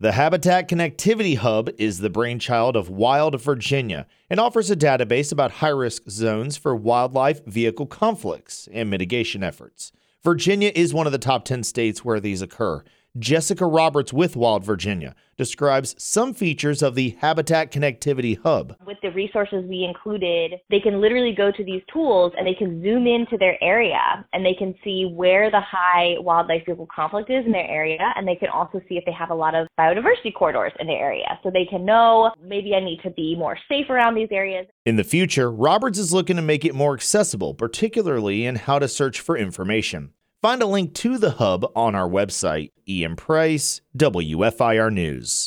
The Habitat Connectivity Hub is the brainchild of Wild Virginia and offers a database about high risk zones for wildlife vehicle conflicts and mitigation efforts. Virginia is one of the top 10 states where these occur. Jessica Roberts with Wild Virginia describes some features of the Habitat Connectivity Hub. With the resources we included, they can literally go to these tools and they can zoom into their area and they can see where the high wildlife vehicle conflict is in their area and they can also see if they have a lot of biodiversity corridors in their area. So they can know maybe I need to be more safe around these areas. In the future, Roberts is looking to make it more accessible, particularly in how to search for information. Find a link to the hub on our website. Ian Price, WFIR News.